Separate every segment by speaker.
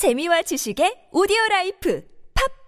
Speaker 1: 재미와 지식의 오디오 라이프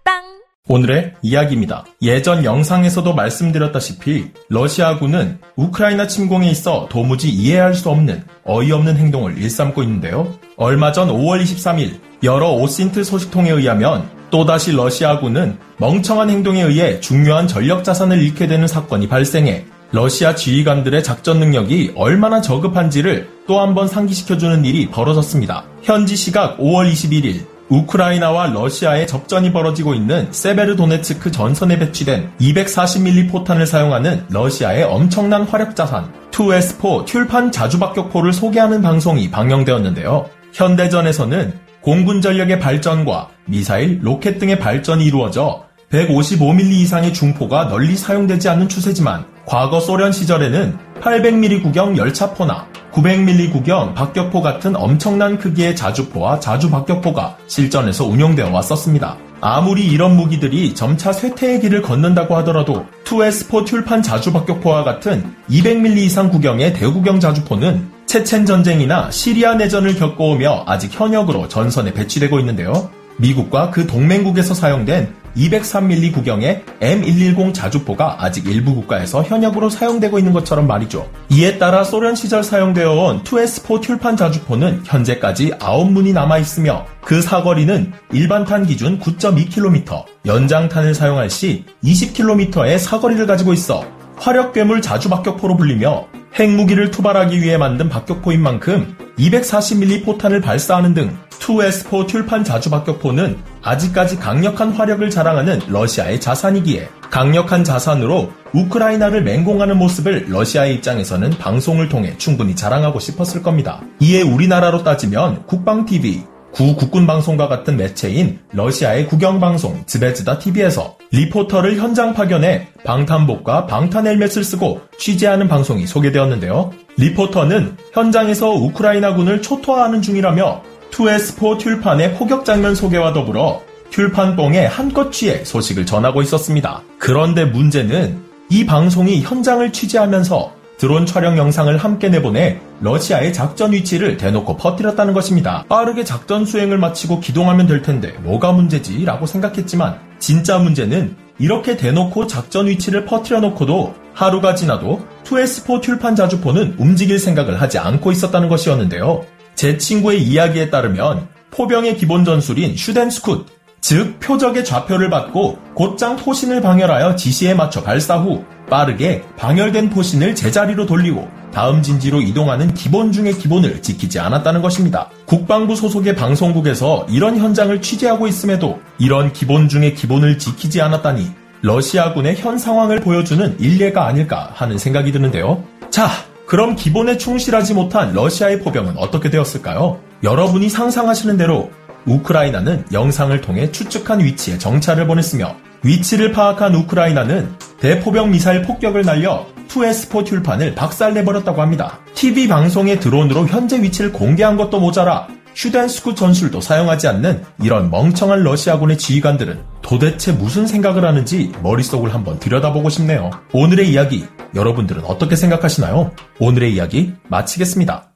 Speaker 1: 팟빵
Speaker 2: 오늘의 이야기입니다. 예전 영상에서도 말씀드렸다시피 러시아군은 우크라이나 침공에 있어 도무지 이해할 수 없는 어이없는 행동을 일삼고 있는데요. 얼마 전 5월 23일 여러 OSINT 소식통에 의하면 또다시 러시아군은 멍청한 행동에 의해 중요한 전력 자산을 잃게 되는 사건이 발생해 러시아 지휘관들의 작전 능력이 얼마나 저급한지를 또 한 번 상기시켜주는 일이 벌어졌습니다. 현지 시각 5월 21일 우크라이나와 러시아의 접전이 벌어지고 있는 세베르도네츠크 전선에 배치된 240mm 포탄을 사용하는 러시아의 엄청난 화력 자산 2S4 튤판 자주박격포를 소개하는 방송이 방영되었는데요. 현대전에서는 공군 전력의 발전과 미사일, 로켓 등의 발전이 이루어져 155mm 이상의 중포가 널리 사용되지 않는 추세지만 과거 소련 시절에는 800mm 구경 열차포나 900mm 구경 박격포 같은 엄청난 크기의 자주포와 자주박격포가 실전에서 운용되어 왔었습니다. 아무리 이런 무기들이 점차 쇠퇴의 길을 걷는다고 하더라도 2S4 튤판 자주박격포와 같은 200mm 이상 구경의 대구경 자주포는 체첸 전쟁이나 시리아 내전을 겪어오며 아직 현역으로 전선에 배치되고 있는데요. 미국과 그 동맹국에서 사용된 203mm 구경의 M110 자주포가 아직 일부 국가에서 현역으로 사용되고 있는 것처럼 말이죠. 이에 따라 소련 시절 사용되어 온 2S4 튤판 자주포는 현재까지 9문이 남아 있으며 그 사거리는 일반탄 기준 9.2km, 연장탄을 사용할 시 20km의 사거리를 가지고 있어 화력괴물 자주박격포로 불리며 핵무기를 투발하기 위해 만든 박격포인 만큼 240mm 포탄을 발사하는 등 2S4 튤판 자주박격포는 아직까지 강력한 화력을 자랑하는 러시아의 자산이기에 강력한 자산으로 우크라이나를 맹공하는 모습을 러시아의 입장에서는 방송을 통해 충분히 자랑하고 싶었을 겁니다. 이에 우리나라로 따지면 국방TV, 구 국군 방송과 같은 매체인 러시아의 국영 방송 즈베즈다 TV에서 리포터를 현장 파견해 방탄복과 방탄 헬멧을 쓰고 취재하는 방송이 소개되었는데요. 리포터는 현장에서 우크라이나군을 초토화하는 중이라며 2S4 튤판의 포격 장면 소개와 더불어 튤판봉에 한껏 취해 소식을 전하고 있었습니다. 그런데 문제는 이 방송이 현장을 취재하면서 드론 촬영 영상을 함께 내보내 러시아의 작전 위치를 대놓고 퍼뜨렸다는 것입니다. 빠르게 작전 수행을 마치고 기동하면 될 텐데 뭐가 문제지? 라고 생각했지만 진짜 문제는 이렇게 대놓고 작전 위치를 퍼뜨려 놓고도 하루가 지나도 2S4 튤판 자주포는 움직일 생각을 하지 않고 있었다는 것이었는데요. 제 친구의 이야기에 따르면 포병의 기본 전술인 슈덴스쿠트, 즉 표적의 좌표를 받고 곧장 포신을 방열하여 지시에 맞춰 발사 후 빠르게 방열된 포신을 제자리로 돌리고 다음 진지로 이동하는 기본 중의 기본을 지키지 않았다는 것입니다. 국방부 소속의 방송국에서 이런 현장을 취재하고 있음에도 이런 기본 중의 기본을 지키지 않았다니 러시아군의 현 상황을 보여주는 일례가 아닐까 하는 생각이 드는데요. 자, 그럼 기본에 충실하지 못한 러시아의 포병은 어떻게 되었을까요? 여러분이 상상하시는 대로 우크라이나는 영상을 통해 추측한 위치에 정찰을 보냈으며 위치를 파악한 우크라이나는 대포병 미사일 폭격을 날려 2S4 튤판을 박살내버렸다고 합니다. TV 방송의 드론으로 현재 위치를 공개한 것도 모자라 슈덴스쿠 전술도 사용하지 않는 이런 멍청한 러시아군의 지휘관들은 도대체 무슨 생각을 하는지 머릿속을 한번 들여다보고 싶네요. 오늘의 이야기 여러분들은 어떻게 생각하시나요? 오늘의 이야기 마치겠습니다.